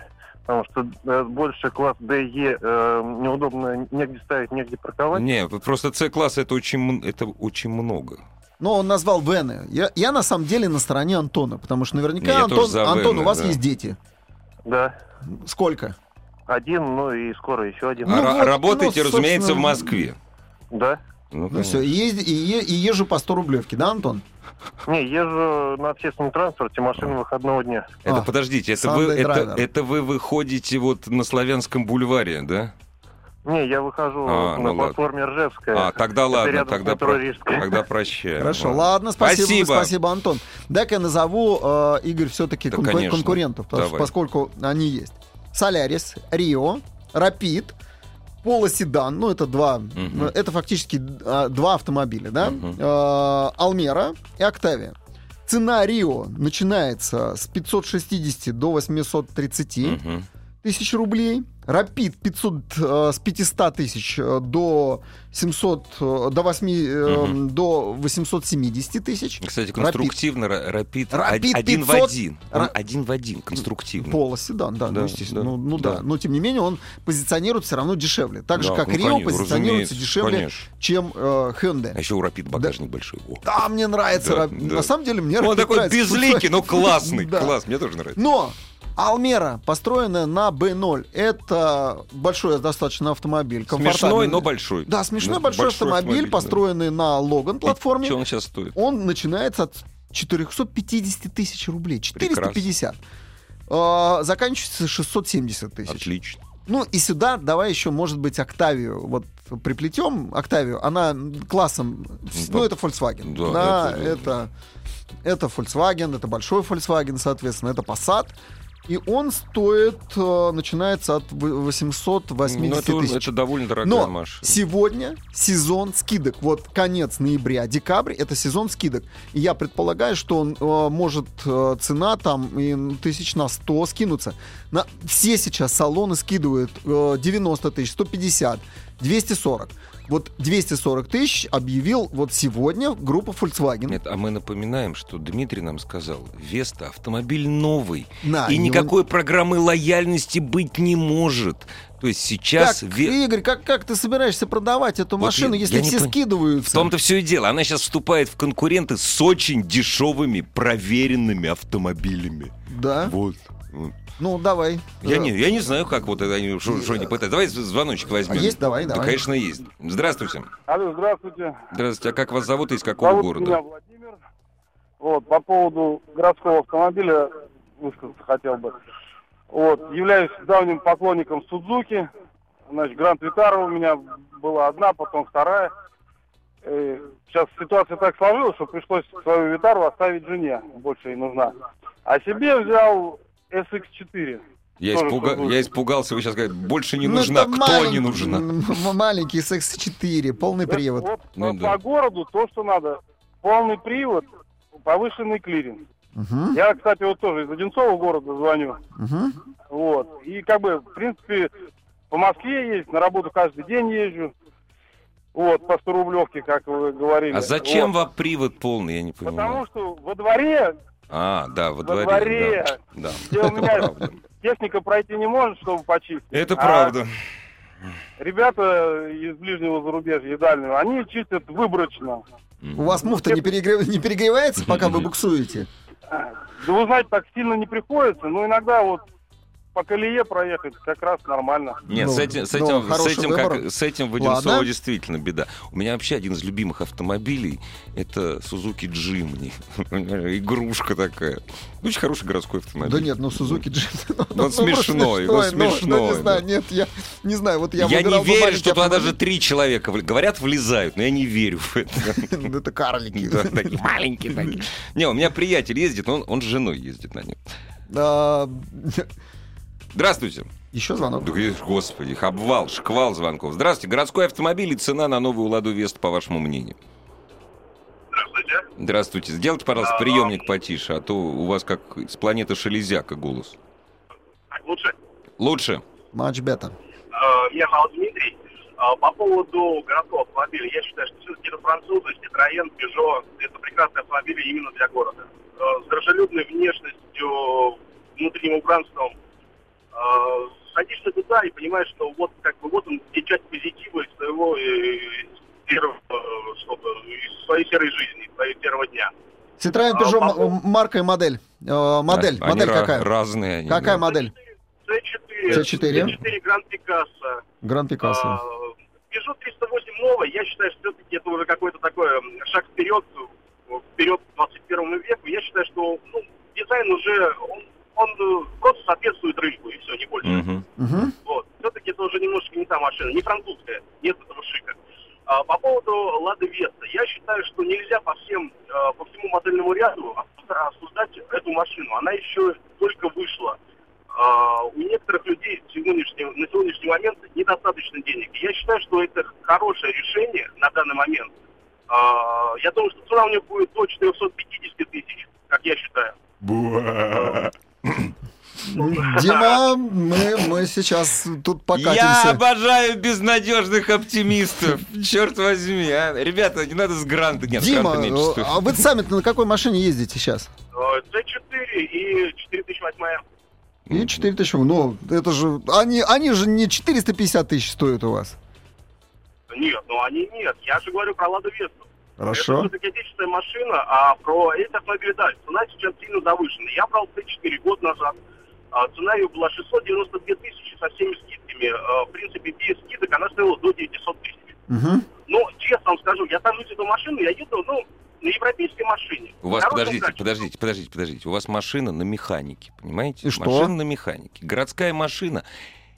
Потому что э, больше класс D, E э, неудобно негде ставить, негде парковать. Не, вот просто С-класс это очень, это очень много. Но он назвал Вены. Я, я на самом деле на стороне Антона, потому что наверняка, я Антон, Антон, Вены, у вас да. есть дети. Да. Сколько? Один, ну и скоро еще один. Ну а вот, работаете, ну, разумеется, в Москве. Да. Ну, Ну все, и, езди- и, е- и езжу по 100 рублевке, да, Антон? Не, езжу на общественном транспорте, машина выходного дня. Это А, подождите, это вы, это, это вы выходите вот на Славянском бульваре, да? Не, я выхожу А, на ну платформе Ржевская. А, тогда ладно, тогда, про- тогда прощаю. Хорошо, ладно, спасибо, Спасибо. спасибо, Антон. Дай-ка я назову, э, Игорь, все-таки Да, конечно. конкурентов, потому что- поскольку они есть. Солярис, Рио, Рапид, Поло Седан, ну это два, э, это фактически э, два автомобиля, да? Мгм. Э, Алмера и Октавия. Цена Рио начинается с 560 до 830 Мгм. Тысяч рублей. Рапид 500, э, с 500 тысяч э, до 700, э, до 8, э, Мгм. до 870 тысяч. Кстати, конструктивно ра- Рапид, Рапид один в 500. один. Он один в один, конструктивно. Поло седан, да, Да, ну, естественно. да, ну, ну да. да. Но тем не менее он позиционирует все равно дешевле. Так же, Да, как ну, Рио позиционируется дешевле, конечно. чем э, Hyundai. А еще у Рапид багажник большой. О. Да, мне нравится. Да, Рап- да. На самом деле мне Он Рапид такой нравится. безликий, но (laughs) классный. Да. Класс, мне тоже нравится. Но Алмера, построенная на B0, это большой достаточно автомобиль. Смешной, но большой. Да, смешной Ну, большой, автомобиль, да. построенный на Логан платформе. Что он сейчас стоит? Он начинается от 450 тысяч рублей. 450. Прекрасно. А, заканчивается 670 тысяч. Отлично. Ну и сюда давай еще, может быть, Октавию. Вот приплетем Октавию. Она классом... Ну, Да. это Volkswagen. Да, Да, это- это... Это Volkswagen, это большой Volkswagen, соответственно, это Passat. И он стоит, э, начинается от в- 880 Ну, это, тысяч. это довольно дорогая Но машина. сегодня сезон скидок. Вот конец ноября, декабрь это сезон скидок. И я предполагаю, что он, э, может э, цена там и тысяч на 100 скинуться. На, все сейчас салоны скидывают э, 90 тысяч, 150, 240. Вот 240 тысяч объявил вот сегодня группа Volkswagen. Нет, а мы напоминаем, что Дмитрий нам сказал, Веста автомобиль новый. На, и никакой программы лояльности быть не может. То есть сейчас... Как, Ве- Игорь, как, как ты собираешься продавать эту Вот машину, я- если я все пон- скидываются? В том-то все и дело. Она сейчас вступает в конкуренты с очень дешевыми, проверенными автомобилями. Да. Вот. Ну, давай. Я не, я не знаю, как вот это они что что они пытаются. Давай звоночек возьмем. А есть? Давай, Да, давай. конечно, есть. Здравствуйте. Алло, здравствуйте. Здравствуйте. А как вас зовут и из какого Зовут города? меня Владимир. Вот, по поводу городского автомобиля высказаться хотел бы. Вот, являюсь давним поклонником Судзуки. Значит, Гранд Витара у меня была одна, потом вторая. Э, Сейчас ситуация так сложилась, что пришлось свою Витару оставить жене, больше ей нужна. А себе взял SX4. Я, испуга- я испугался, вы сейчас говорите, больше не ну, нужна, кто малень- не нужна. Маленький секс-4, полный привод. Вот Ну по, да. городу то, что надо. Полный привод, повышенный клиринг. Мгм, Я, кстати, вот тоже из Одинцова города звоню. мгм. Вот. И как бы, в принципе, по Москве есть, на работу каждый день езжу. Вот, по 100 рублевке, как вы говорили. А зачем Вот. вам привод полный, я не понимаю. Потому что во дворе, А, да, во во дворе. дворе, Да, да. где у меня правда. техника пройти не может, чтобы почистить. Это А правда. ребята из ближнего зарубежья, из дальнего, они чистят выборочно. У вас муфта не, перегрев- не перегревается, пока вы буксуете? Да вы знаете, так сильно не приходится, но иногда вот по колее проехать как раз нормально. Нет, Ну, с этим, с ну, этим, с хороший этим, выбор. как, с этим в Одинцово Ладно. действительно беда. У меня вообще один из любимых автомобилей это Suzuki Jimny. (laughs) Игрушка такая. Очень хороший городской автомобиль. Да нет, ну Сузуки Джим. Он смешной, он Ну, смешной, не знаю, нет, я не знаю, вот я Я, не верю, что туда даже три человека говорят, влезают, но я не верю в это. (laughs) Ну, Это карлики. Маленькие такие. Не, у меня приятель ездит, но он, он с женой ездит на нем. А, Здравствуйте. Еще звонок. Да, Господи, их обвал, шквал звонков. Здравствуйте. Городской автомобиль и цена на новую Ладу Вест, по вашему мнению? Здравствуйте. Здравствуйте. Сделайте, пожалуйста, приемник потише, а то у вас как с планеты Шелезяка голос. Так, лучше. Лучше. Матч бета. Меня зовут Дмитрий. Э, По поводу городского автомобиля, я считаю, что все-таки это французы, Citroёn, Peugeot, это прекрасные автомобили именно для города. Э, С дружелюбной внешностью, внутренним убранством. Э, Садишься туда и понимаешь, что вот как бы вот он, где часть позитива из своего э, серого, э, что-то, из своей серой жизни, из своего серого дня. Citroёn А, Peugeot по м- поводу- марка и модель. Э, Модель, Они модель какая? Разные они. Какая да. модель? C4, C4. C4 Grand Picasso. Гранд Пикассо. А, Peugeot 308 новый, я считаю, что все-таки это уже какой-то такой шаг вперед, вперед к 21 веку. Я считаю, что ну, дизайн уже, он, он, просто соответствует рынку, и все, не больше. Мгм. Вот. Все-таки это уже немножко не та машина, не французская, нет этого шика. А, по поводу Лады Веста, я считаю, что нельзя по всем, э, по всему модельному ряду обсуждать эту машину. Она еще только вышла. А, у некоторых людей сегодняшний- на сегодняшний момент недостаточно денег. Я считаю, что это хорошее решение на данный момент. А, я думаю, что цена у нее будет до 450 тысяч, как я считаю. Дима, мы, мы сейчас тут Я покатимся. обожаю безнадежных оптимистов. Черт возьми, а. Ребята, не надо с гранта. Нет, Дима, а вы сами на какой машине ездите сейчас? Э, C4 и 4008. И 4 тысячи. Ну, это же... Они, они же не 450 тысяч стоят у вас. Нет, ну они нет. Я же говорю про Ладу Весту. Хорошо. Это все-таки отечественная машина, а про эти автомобили, да, цена сейчас сильно завышена. Я брал Т4 год назад. Цена ее была 692 тысячи со всеми скидками. А, в принципе, без скидок она стоила до 900 тысяч. Мгм. Но, честно вам скажу, я сажусь в эту машину, я еду, ну, на европейской машине. У вас, подождите, качестве. подождите, подождите, подождите. У вас машина на механике, понимаете? И что? Машина на механике. Городская машина.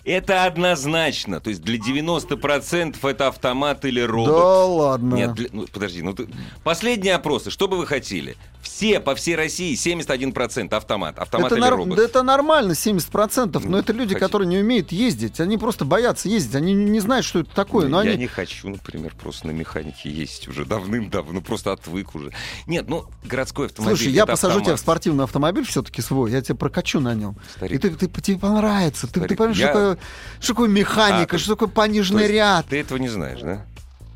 Это однозначно. То есть для 90% это автомат или робот. Да ладно. Нет, для- ну, подожди, ну ты... Последние опросы, что бы вы хотели? Все, по всей России, 71% автомат. Автомат это, или нар- робот? да это нормально, 70%, но Ну, это люди, хотите. которые не умеют ездить. Они просто боятся ездить, они не знают, что это такое. Но я они... не хочу, например, просто на механике ездить уже давным-давно, просто отвык уже. Нет, ну, городской автомобиль. Слушай, я посажу тебя в автомат. спортивный автомобиль все-таки свой, я тебя прокачу на нем. И Старик, ты, ты- тебе понравится. Ты, ты Старик, поймешь, я- что, такое, что такое механика, А, что такое пониженный ряд. Ты этого не знаешь, да?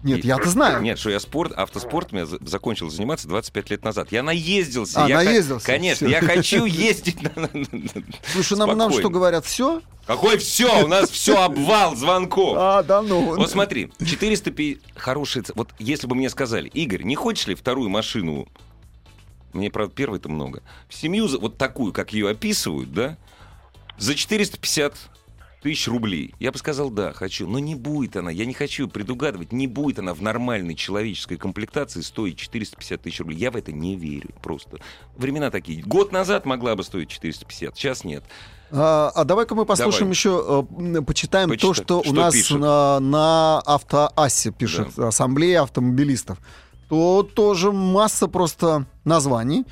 Нет, я-то знаю. Нет, что я спорт, автоспортом я за- закончил заниматься 25 лет назад. Я наездился. А, я х- наездился, Конечно, всё. я хочу (laughs) ездить. на- Слушай, нам, нам что говорят, все? Какой все? У нас все (laughs) обвал звонков. А, да ну. Вот смотри, 450... Хорошая ц- Вот если бы мне сказали, Игорь, не хочешь ли вторую машину... Мне, правда, первой-то много. В семью, вот такую, как ее описывают, да? За 450 тысяч рублей. Я бы сказал, да, хочу. Но не будет она, я не хочу предугадывать, не будет она в нормальной человеческой комплектации стоить 450 тысяч рублей. Я в это не верю просто. Времена такие. Год назад могла бы стоить 450, сейчас нет. А, а давай-ка мы послушаем Давай. еще, э, почитаем Почитай. то, что, Что у нас пишет? на, на автоассе пишет Ассамблея автомобилистов. То тоже масса просто названий.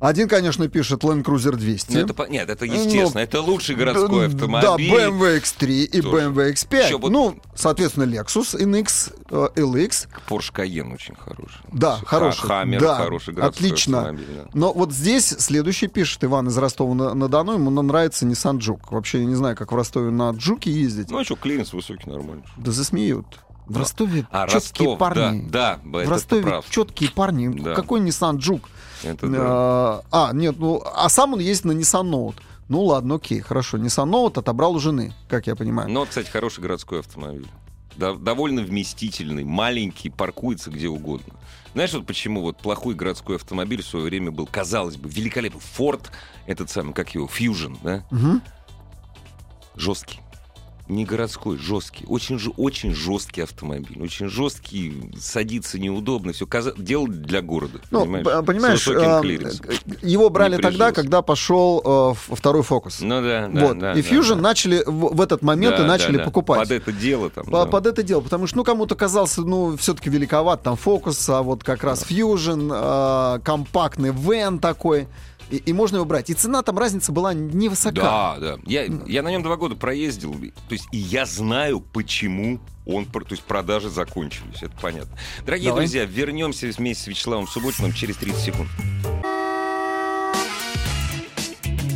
Один, конечно, пишет Land Cruiser 200. Ну, это, нет, это естественно. Ну, это лучший городской автомобиль. Да, BMW X3 и Тоже. BMW X5. Ещё вот- Ну, соответственно, Lexus NX, э, LX. Porsche Cayenne очень хороший. Да, Ха- хороший. Хаммер да, хороший городской отлично. автомобиль, да. Но вот здесь следующий пишет Иван из Ростова-на-Дону. Ему нравится Nissan Juke. Вообще, я не знаю, как в Ростове на Джуке ездить. Ну, а что, клиренс высокий, нормально. Да засмеют. В Ростове А, четкие Ростов, парни. да, да, в Ростове четкие парни. Да. Какой Nissan Juke? Это да. А, а, нет, ну, а сам он ездит на Nissan Note. Ну ладно, окей, хорошо. Nissan Note отобрал у жены, как я понимаю. Но, кстати, хороший городской автомобиль. Да- довольно вместительный, маленький, паркуется где угодно. Знаешь, вот почему вот плохой городской автомобиль в свое время был, казалось бы, великолепный. Форд, этот самый, как его, Fusion, да? Мгм. Жесткий. Не городской, жесткий. Очень, очень жесткий автомобиль. Очень жесткий, садиться неудобно. Все делал для города. Ну, понимаешь? п- понимаешь, а, клиренсом. его брали Не тогда, когда пошел э, второй фокус. Ну да, да, вот. да, и да, Fusion да. начали в, в этот момент Да, и начали да, да. покупать. Под это дело там. По- да. Под это дело, потому что, ну, кому-то казался, ну, все-таки великоват там фокус, а вот как раз Fusion, э, компактный вен такой, и, и можно его брать. И цена там разница была невысока. Да, да. Я, я на нем два года проездил. То есть, и я знаю, почему он, то есть продажи закончились. Это понятно. Дорогие Давай. друзья, вернемся вместе с Вячеславом Субботиным через 30 секунд.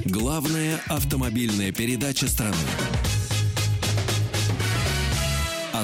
Главная автомобильная передача страны.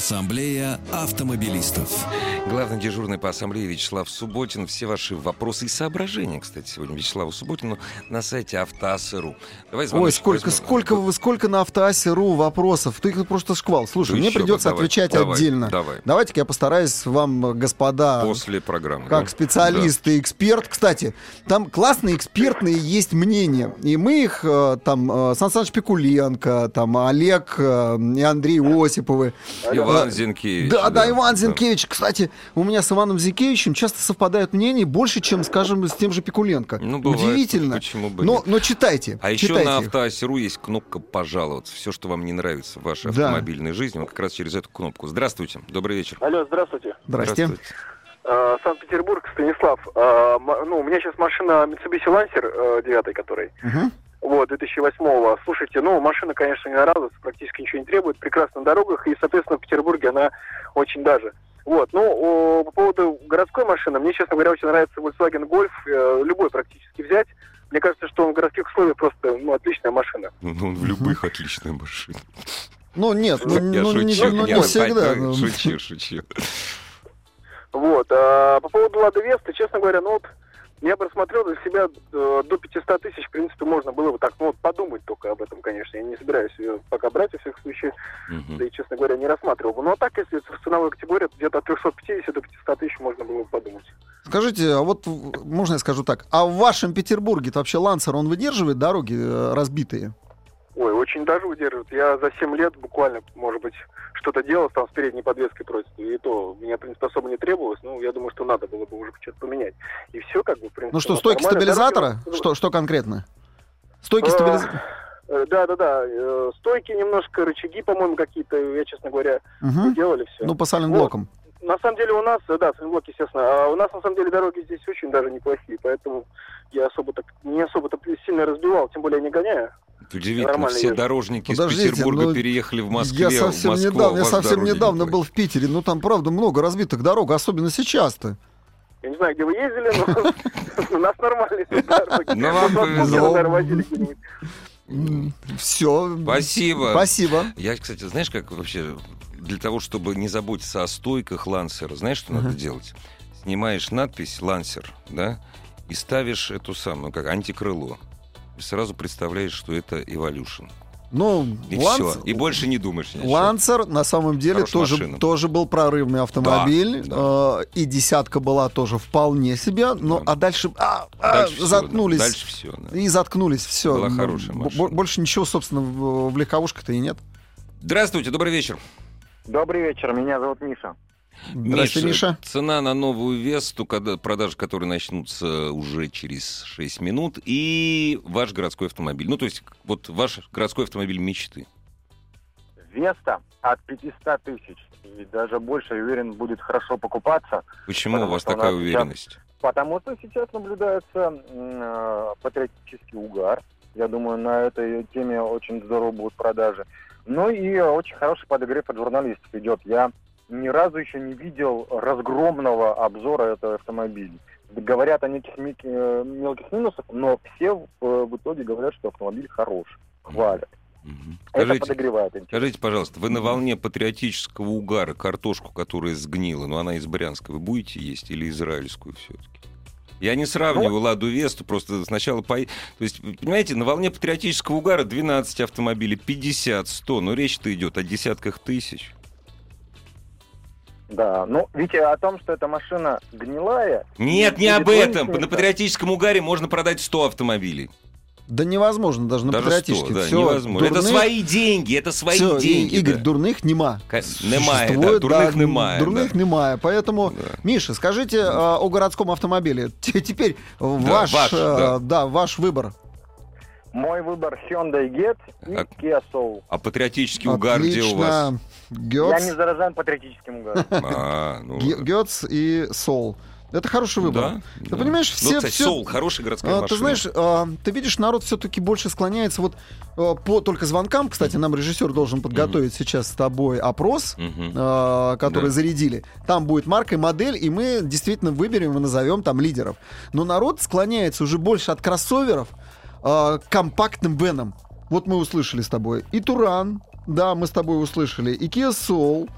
Ассамблея автомобилистов. Главный дежурный по ассамблее Вячеслав Субботин. Все ваши вопросы и соображения, кстати, сегодня Вячеславу Субботину на сайте автоаса.ру. Давай Ой, сколько, возьмем. сколько, вы- сколько на автоассе.ру вопросов. Ты их просто шквал. Слушай, Да мне придется давай, отвечать давай, отдельно. давай. Давайте-ка я постараюсь вам, господа, После программы. как да? специалист и эксперт. Кстати, там классные экспертные есть мнения. И мы их, э, там, э, Сан Саныч Пикуленко, там, Олег э, и Андрей Осиповы. Да. Иван Э, Зинкевич. Да, да, Иван Зинкевич. Кстати, у меня с Иваном Зинкевичем часто совпадают мнения больше, чем, скажем, с тем же Пикуленко. Ну, бывает. Удивительно. Почему бы но, но читайте. А еще читайте на их. автоассе.ру есть кнопка «Пожаловаться». Все, что вам не нравится в вашей Да. автомобильной жизни, вот как раз через эту кнопку. Здравствуйте, добрый вечер. Алло, здравствуйте. Здрасте. Э, Санкт-Петербург, Станислав. М- ну, у меня сейчас машина Mitsubishi Lancer э, 9, который. Мгм. Вот, 2008-го. Слушайте, ну, машина, конечно, не нравится, практически ничего не требует, прекрасно на дорогах, и, соответственно, в Петербурге она очень даже. Вот, ну, о, по поводу городской машины, мне, честно говоря, очень нравится Volkswagen Golf, э, любой практически взять. Мне кажется, что он в городских условиях просто, ну, отличная машина. Ну, он в любых отличная машина. Ну, нет, ну, ну, не, шучу, ну, не всегда. ну. Шучу, шучу. Вот, а по поводу Лады Веста, честно говоря, ну, вот, я бы рассмотрел для себя э, до 500 тысяч, в принципе, можно было бы так, ну, вот, подумать только об этом, конечно. Я не собираюсь ее пока брать, во всяком случае, Мгм. да и, честно говоря, не рассматривал бы. Ну, а так, если в ценовой категории, то где-то от 350 до 500 тысяч можно было бы подумать. Скажите, а вот можно я скажу так? А в вашем Петербурге вообще Лансер, он выдерживает дороги э, разбитые? Ой, очень даже удерживает. Я за 7 лет буквально, может быть, что-то делал там с передней подвеской против. И то меня, в принципе, особо не требовалось. Ну, я думаю, что надо было бы уже что-то поменять. И все, как бы, в принципе. Ну что, стойки стабилизатора? Дороги- Что, что конкретно? Стойки А, стабилизатора? э, Да, да, да. э, Стойки немножко, рычаги, по-моему, какие-то, я, честно говоря, делали все. Ну, по сальным Вот. блокам. На самом деле у нас, э, да, блок, естественно, а у нас на самом деле дороги здесь очень даже неплохие, поэтому я особо так не особо-то сильно разбивал, тем более не гоняю. Удивительно, Нормально все дорожники Подождите, из Петербурга ну, переехали в Москве. я совсем в Москву, недавно, я совсем недавно был в Питере. Ну, там, правда, много разбитых дорог, особенно сейчас-то. Я не знаю, где вы ездили, но (laughs) у нас нормальные дороги. Ну, вам повезло. Где-нибудь. Все. Спасибо. Спасибо. Я, кстати, знаешь, как вообще для того, чтобы не заботиться о стойках лансера, знаешь, что надо делать? Снимаешь надпись «Лансер», да, и ставишь эту самую, как антикрыло. Сразу представляешь, что это Evolution. Ну, И Ланс- все. И больше не думаешь ни о чем. Лансер на самом деле тоже, машина. тоже был прорывный автомобиль. Да, э, и десятка была тоже вполне себе. Но, Да. а дальше, а, а, Дальше всё, да. заткнулись. Дальше все. И заткнулись, все. Была хорошая машина. Больше ничего, собственно, в, в легковушках-то и нет. Здравствуйте, добрый вечер. Добрый вечер, меня зовут Миша. Здравствуйте, Миша. Цена на новую Весту, когда продажи которые начнутся уже через 6 минут, и ваш городской автомобиль. Ну, то есть, вот ваш городской автомобиль мечты. Веста от 500 тысяч. И даже больше, я уверен, будет хорошо покупаться. Почему у вас такая нас сейчас- уверенность? Потому что сейчас наблюдается э, патриотический угар. Я думаю, на этой теме очень здорово будут продажи. Ну и очень хороший подогрев от журналистов идет. Я ни разу еще не видел разгромного обзора этого автомобиля. Говорят о неких э, мелких минусах, но все э, в итоге говорят, что автомобиль хорош, хвалят. Мгм. Это Скажите, подогревает интерес. скажите, пожалуйста, вы на волне патриотического угара картошку, которая сгнила, но она из Брянска, вы будете есть или израильскую все-таки? Я не сравниваю Ладу Весту, просто сначала по... То есть, понимаете, на волне патриотического угара 12 автомобилей, 50, 100, но речь-то идет о десятках тысяч. Да, ну, видите, о том, что эта машина гнилая... Нет, не будет об этом. вынесена- На патриотическом угаре можно продать 100 автомобилей. Да невозможно даже на Даже 100, патриотических. да, Всё, невозможно. Это дурных- свои деньги, это свои всё, и- деньги. Игорь, да. дурных нема. Ка- немає, да, Существует, дурных да, немає, Дурных да. немає. Поэтому, Да. Миша, скажите а, о городском автомобиле. Т- Теперь ваш, ваш, э, да. да, ваш выбор. Мой выбор Hyundai Getz и А- Kia Soul. А патриотический угар где у вас? Отлично. Я Гёц, не заражен патриотическим угаром. (laughs) А, ну, Гёц и Сол. Это хороший выбор. да, Ты да. понимаешь, Ну, все... кстати, все- Соул, хорошая городская А, машина. Ты знаешь, а, ты видишь, народ все-таки больше склоняется вот а, по только звонкам. Кстати, нам режиссер должен подготовить сейчас с тобой опрос, Мгм. а, который Да. зарядили. Там будет марка и модель, и мы действительно выберем и назовем там лидеров. Но народ склоняется уже больше от кроссоверов а, к компактным венам. Вот мы услышали с тобой и Туран, да, мы с тобой услышали, и Kia Soul,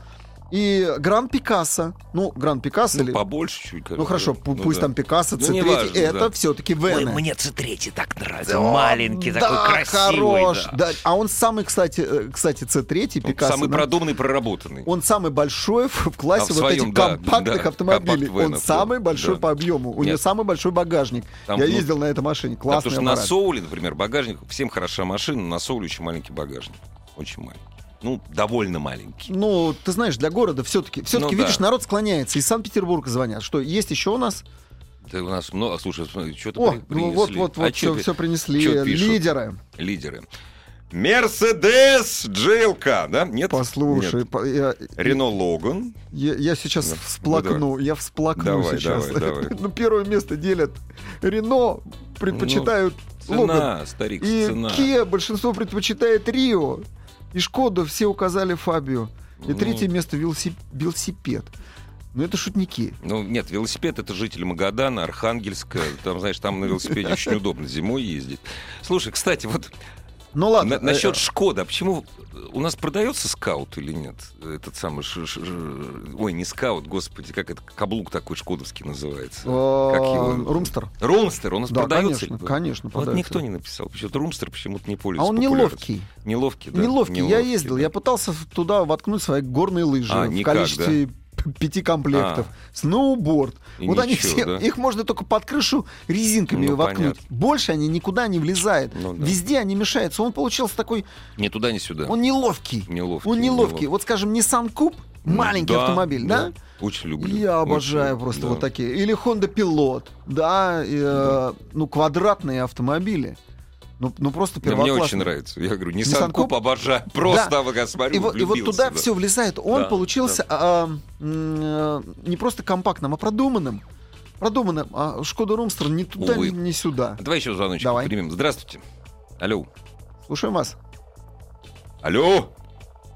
и Гран Пикассо. Ну, Гран Пикассо Ну, или... побольше чуть. Ну хорошо, пу- пусть там Пикассо, Ну, C3, неважно, это да. все-таки вены. C3 так нравится. Да, Маленький, да, такой красивый. хорош. да. Да. А он самый, кстати, э, кстати, C3 Он Пикассо. самый да, продуманный, проработанный. Он самый большой в, в классе А в вот своем, этих да, компактных да, автомобилей. компакт-венов, Он да, самый большой да. по объему. У него самый большой багажник. Там, Я ну, ездил на этой машине. Да, Классный потому что на. Соуле, например, багажник, всем хороша машина, на Соуле очень маленький багажник. Очень маленький. Ну, довольно маленький. Ну, ты знаешь, для города все-таки, все-таки, Ну, видишь, да. народ склоняется. Из Санкт-Петербурга звонят. Что, есть еще у нас? Да у нас много... Слушай, что-то О, при- ну принесли. вот, вот, А вот, все, принесли. Лидеры. Лидеры. Мерседес GLK, да? Нет? Послушай, Нет. по- я, Рено Логан. я, я сейчас Да. всплакну, я всплакну Давай, сейчас. давай, давай. (laughs) Ну, первое место делят Рено, предпочитают Логан. Цена, старик, И цена. Kia большинство предпочитает Рио. И Шкоду все указали Фабио. И Ну. третье место велосип- велосипед. Ну это шутники. Ну, нет, велосипед это житель Магадана, Архангельска. Там, знаешь, там на велосипеде (laughs) очень удобно зимой ездить. Слушай, кстати, вот Ну ладно. на- насчет э, Шкода, а почему у нас продается скаут или нет? Этот самый, ш- ш- ш- ой, не скаут, господи, как это, каблук такой шкодовский называется. э, Как его? Румстер. Румстер, у нас Да, продается? конечно, конечно, Вот продается. никто не написал. Почему-то Румстер почему-то не А пользуется он популярностью. неловкий. Неловкий, да? Неловкий. Я ездил, да. я пытался туда воткнуть свои горные лыжи А, в никак, количестве п- пяти комплектов. Сноуборд. И вот они ничего, все, да? их можно только под крышу резинками Ну, воткнуть. понятно. Больше они никуда не влезают. Ну, да. Везде они мешаются. Он получился такой, Ни туда, ни сюда. он неловкий. Неловкий. Он неловкий. Вот, скажем, Nissan Coupe, маленький Да, автомобиль, да? Очень люблю. Я Очень, обожаю просто да. вот такие. Или Honda Pilot, да, э, ну квадратные автомобили. Ну, ну просто Да, Мне первоклассные. очень нравится. Я говорю, Coupe Coupe? обожаю. Просто Да. да. смотрю, И вот, и вот туда да. все влезает. Он Да, получился а, м, э, не просто компактным, а продуманным. Продуманным. А Шкода Румстер ни туда, Увы. ни сюда. Давай еще звоночек Давай. примем. Здравствуйте. Алло. Слушаем вас. Алло.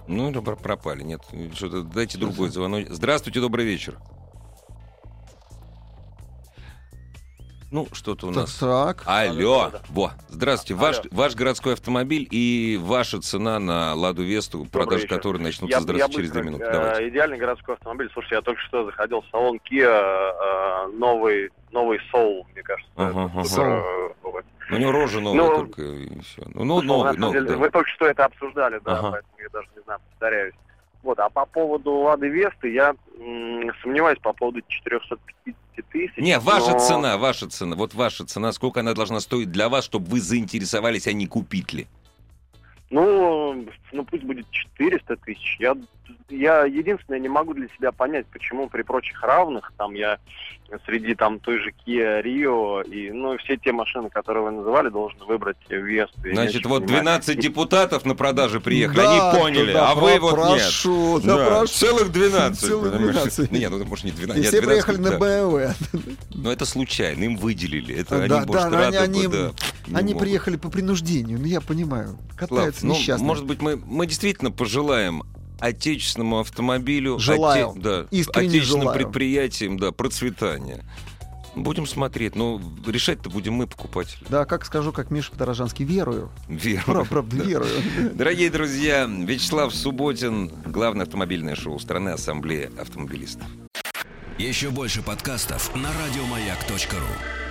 Ну, пропали. Нет, что-то дайте другой звонок. Здравствуйте, добрый вечер. Ну, что-то у Так, нас. так. Алло. Во. Здравствуйте. Ваш, Алло. ваш городской автомобиль и ваша цена на Ладу Весту, продажи которой начнутся Я, здравствуйте, я через две быстро. минуты. Э, Давайте. идеальный городской автомобиль. Слушай, я только что заходил в салон Kia, э, новый, новый Soul, мне кажется. Ага, э. У него рожа новая Ну, только, и все. Ну, ну, новый, новый, деле, да. Вы только что это обсуждали, да, Ага. поэтому я даже не знаю, повторяюсь. Вот, а по поводу Лады Весты я м, сомневаюсь по поводу 450 тысяч. Не, ваша но- цена, ваша цена. Вот ваша цена, сколько она должна стоить для вас, чтобы вы заинтересовались, а не купить ли? Ну, ну пусть будет 400 тысяч. Я, я единственное не могу для себя понять, почему при прочих равных, там я среди там той же Kia Rio и ну все те машины, которые вы называли, должен выбрать не Значит, вот понимаю. 12 депутатов на продаже приехали, Да, они поняли, да, а вы вот нет. прошу, да, прошу. Целых 12. Целых понимаешь? 12. Нет, ну, может, не 12. И нет, все 12, приехали на да. BMW. Но это случайно, им выделили. Это Да, они, да, рады они- бы, да, Они приехали по принуждению, ну я понимаю. Слав, Катаются ну, несчастные. может быть, мы, мы действительно пожелаем отечественному автомобилю, Желаю. оте- да, Искренне отечественным желаю. предприятиям, да, процветания. Будем смотреть, но решать-то будем мы, покупатели. Да, как скажу, как Миша Подорожанский, верую. Верно. Правда, правда, верую. Дорогие друзья, Вячеслав Субботин, главное автомобильное шоу страны Ассамблея автомобилистов. Еще больше подкастов на радиомаяк.ру.